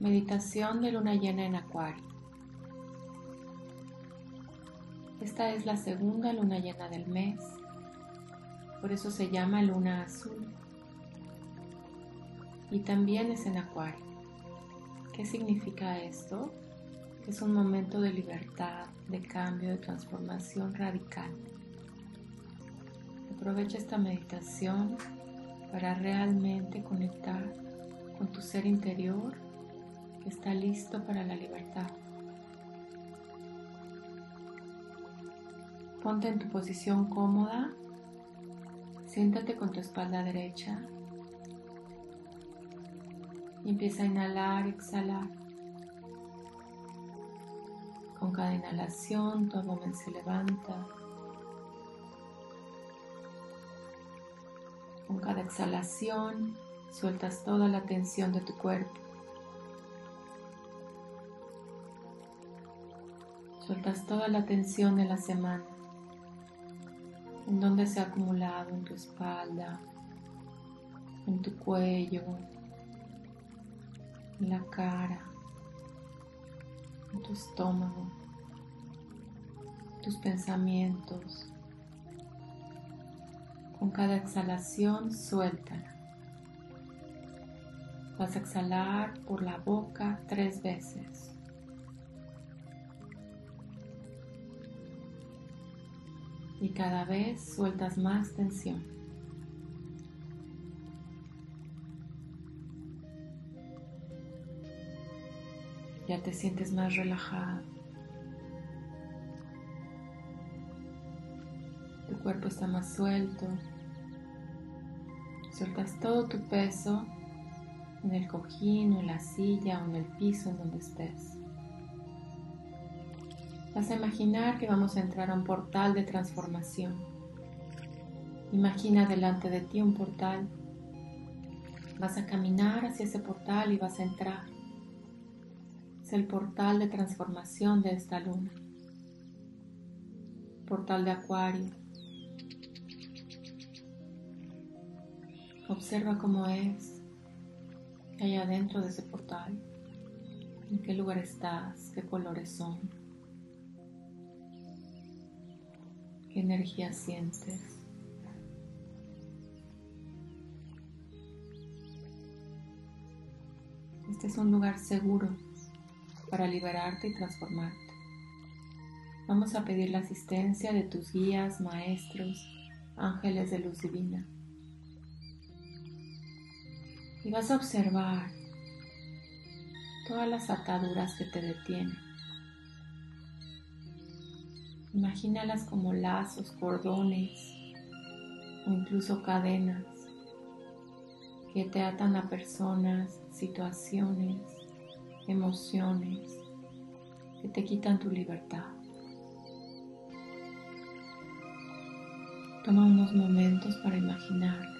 Meditación de luna llena en Acuario. Esta es la segunda luna llena del mes, por eso se llama luna azul. Y también es en Acuario. ¿Qué significa esto? Es un momento de libertad, de cambio, de transformación radical. Aprovecha esta meditación para realmente conectar con tu ser interior está listo para la libertad. Ponte en tu posición cómoda, siéntate con tu espalda derecha y empieza a inhalar, exhalar. Con cada inhalación tu abdomen se levanta. Con cada exhalación sueltas toda la tensión de tu cuerpo. Sueltas toda la tensión de la semana, en donde se ha acumulado en tu espalda, en tu cuello, en la cara, en tu estómago, tus pensamientos. Con cada exhalación, suéltala. Vas a exhalar por la boca tres veces. Y cada vez sueltas más tensión. Ya te sientes más relajado. Tu cuerpo está más suelto. Sueltas todo tu peso en el cojín o en la silla o en el piso en donde estés. Vas a imaginar que vamos a entrar a un portal de transformación. Imagina delante de ti un portal. Vas a caminar hacia ese portal y vas a entrar. Es el portal de transformación de esta luna. Portal de acuario. Observa cómo es. ¿Qué hay adentro de ese portal? ¿En qué lugar estás? ¿Qué colores son? ¿Qué energía sientes? Este es un lugar seguro para liberarte y transformarte. Vamos a pedir la asistencia de tus guías, maestros, ángeles de luz divina. Y vas a observar todas las ataduras que te detienen Imagínalas como lazos, cordones o incluso cadenas que te atan a personas, situaciones, emociones que te quitan tu libertad. Toma unos momentos para imaginar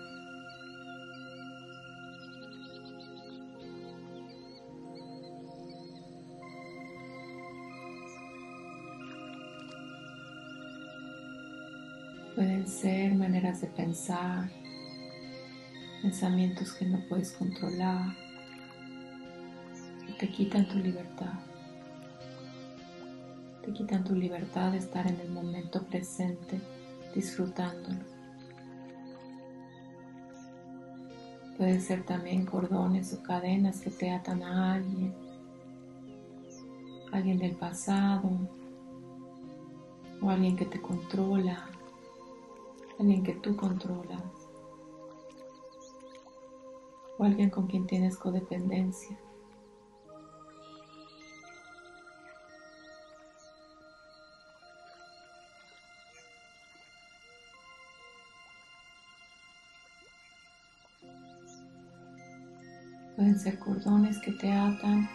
ser maneras de pensar, pensamientos que no puedes controlar, que te quitan tu libertad. Te quitan tu libertad de estar en el momento presente, disfrutándolo. Pueden ser también cordones o cadenas que te atan a alguien, alguien del pasado o alguien que te controla alguien que tú controlas o alguien con quien tienes codependencia. Pueden ser cordones que te atan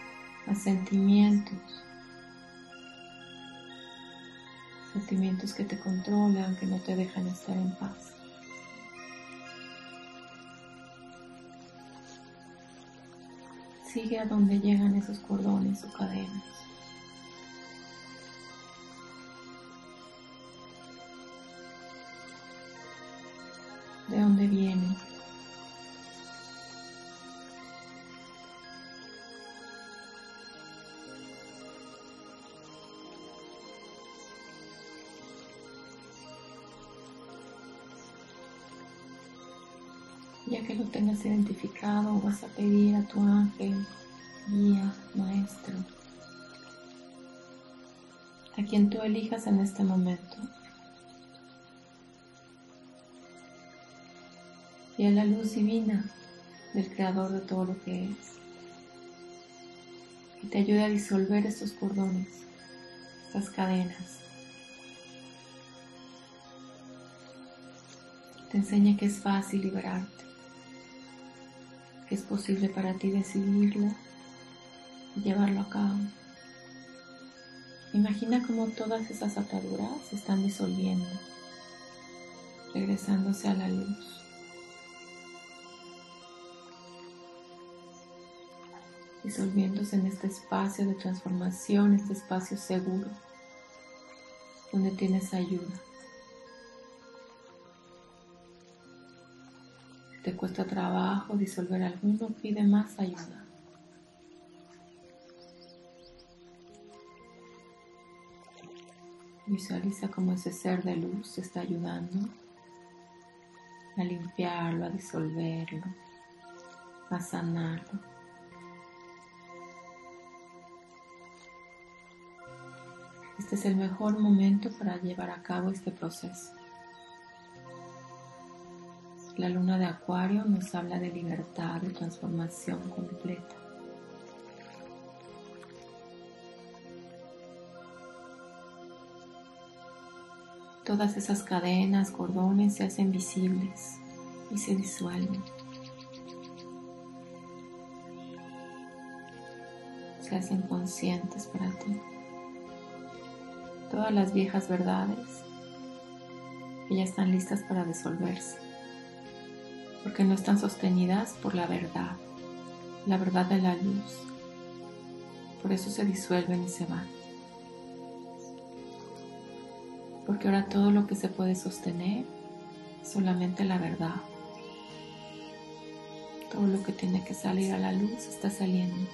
a sentimientos sentimientos que te controlan, que no te dejan estar en paz. Sigue a donde llegan esos cordones o cadenas. ¿De dónde vienen? Ya que lo tengas identificado, vas a pedir a tu ángel, guía, maestro, a quien tú elijas en este momento. Y a la luz divina del Creador de todo lo que es. Que te ayude a disolver estos cordones, estas cadenas. Te enseñe que es fácil liberarte posible para ti decidirlo y llevarlo a cabo. Imagina cómo todas esas ataduras se están disolviendo, regresándose a la luz. disolviéndose en este espacio de transformación, este espacio seguro, donde tienes ayuda. Te cuesta trabajo disolver alguno, pide más ayuda. Visualiza cómo ese ser de luz te está ayudando a limpiarlo, a disolverlo, a sanarlo. Este es el mejor momento para llevar a cabo este proceso. La luna de Acuario nos habla de libertad, de transformación completa. Todas esas cadenas, cordones se hacen visibles y se disuelven. Se hacen conscientes para ti. Todas las viejas verdades que ya están listas para disolverse porque no están sostenidas por la verdad, la verdad de la luz. Por eso se disuelven y se van. Porque ahora todo lo que se puede sostener solamente la verdad. Todo lo que tiene que salir a la luz está saliendo.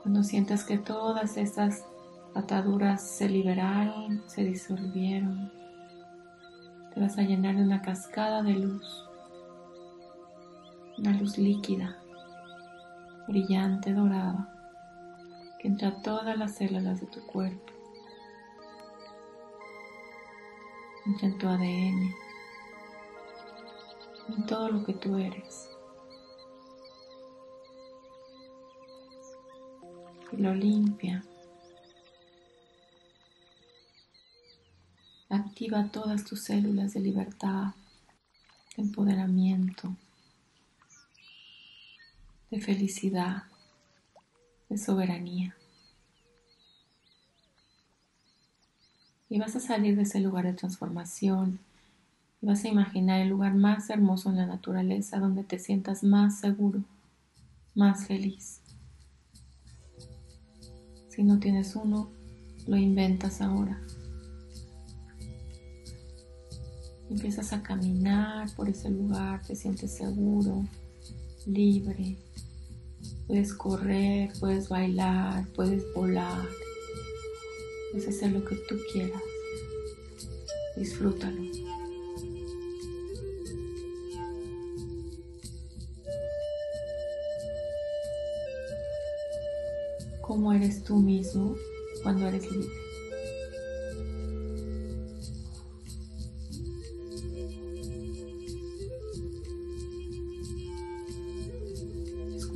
Cuando sientas que todas esas ataduras se liberaron, se disolvieron. Te vas a llenar de una cascada de luz, una luz líquida, brillante, dorada, que entra a todas las células de tu cuerpo, entra en tu ADN, en todo lo que tú eres. Y lo limpia Activa todas tus células de libertad, de empoderamiento, de felicidad, de soberanía. Y vas a salir de ese lugar de transformación y vas a imaginar el lugar más hermoso en la naturaleza donde te sientas más seguro, más feliz. Si no tienes uno, lo inventas ahora. Empiezas a caminar por ese lugar, te sientes seguro, libre. Puedes correr, puedes bailar, puedes volar. Puedes hacer lo que tú quieras. Disfrútalo. ¿Cómo eres tú mismo cuando eres libre?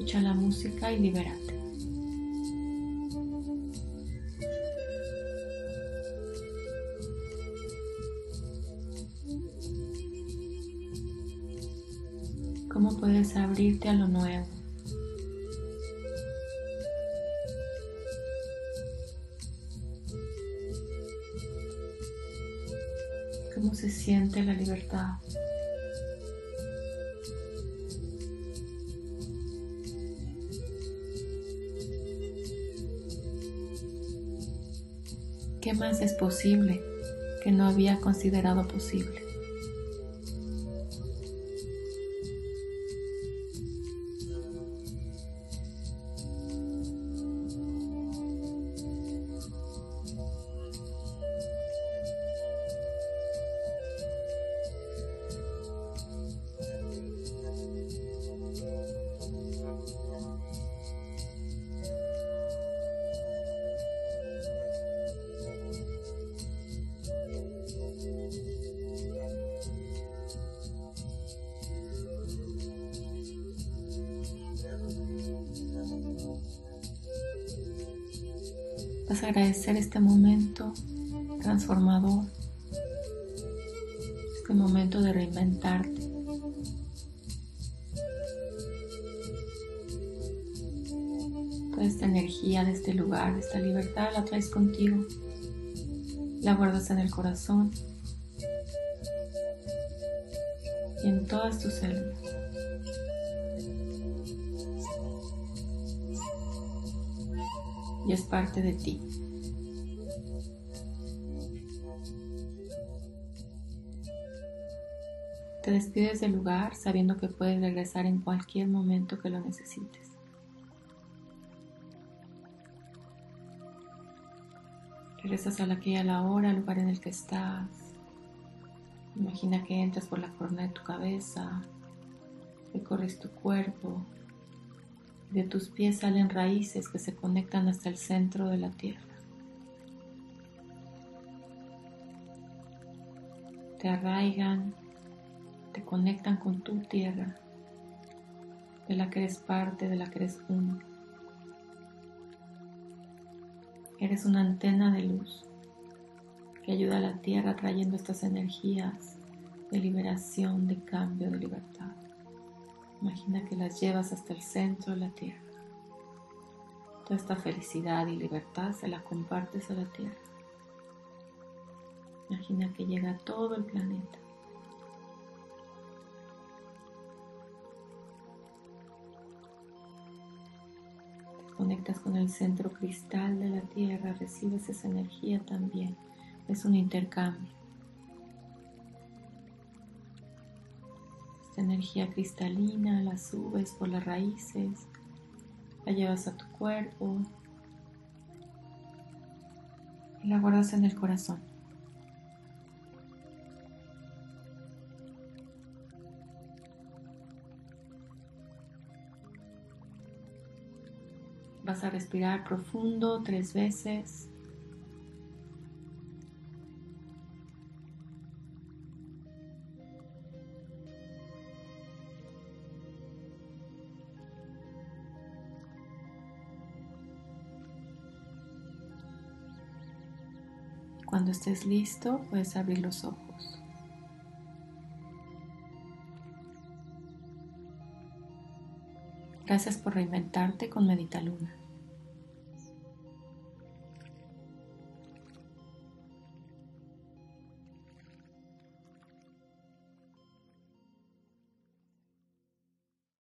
La música y libérate. ¿Cómo puedes abrirte a lo nuevo? ¿Cómo se siente la libertad? ¿Qué más es posible que no había considerado posible? Vas a agradecer este momento transformador, este momento de reinventarte. Toda esta energía de este lugar, de esta libertad, la traes contigo, la guardas en el corazón y en todas tus células. Y es parte de ti. Te despides del lugar sabiendo que puedes regresar en cualquier momento que lo necesites. Regresas a la que a la hora, al lugar en el que estás. Imagina que entras por la corona de tu cabeza, recorres tu cuerpo. De tus pies salen raíces que se conectan hasta el centro de la tierra. Te arraigan, te conectan con tu tierra, de la que eres parte, de la que eres uno. Eres una antena de luz que ayuda a la tierra trayendo estas energías de liberación, de cambio, de libertad. Imagina que las llevas hasta el centro de la tierra. Toda esta felicidad y libertad se la compartes a la tierra. Imagina que llega a todo el planeta. conectas con el centro cristal de la Tierra, recibes esa energía también. Es un intercambio. Energía cristalina la subes por las raíces, la llevas a tu cuerpo y la guardas en el corazón. Vas a respirar profundo tres veces. Cuando estés listo, puedes abrir los ojos. Gracias por reinventarte con Medita Luna.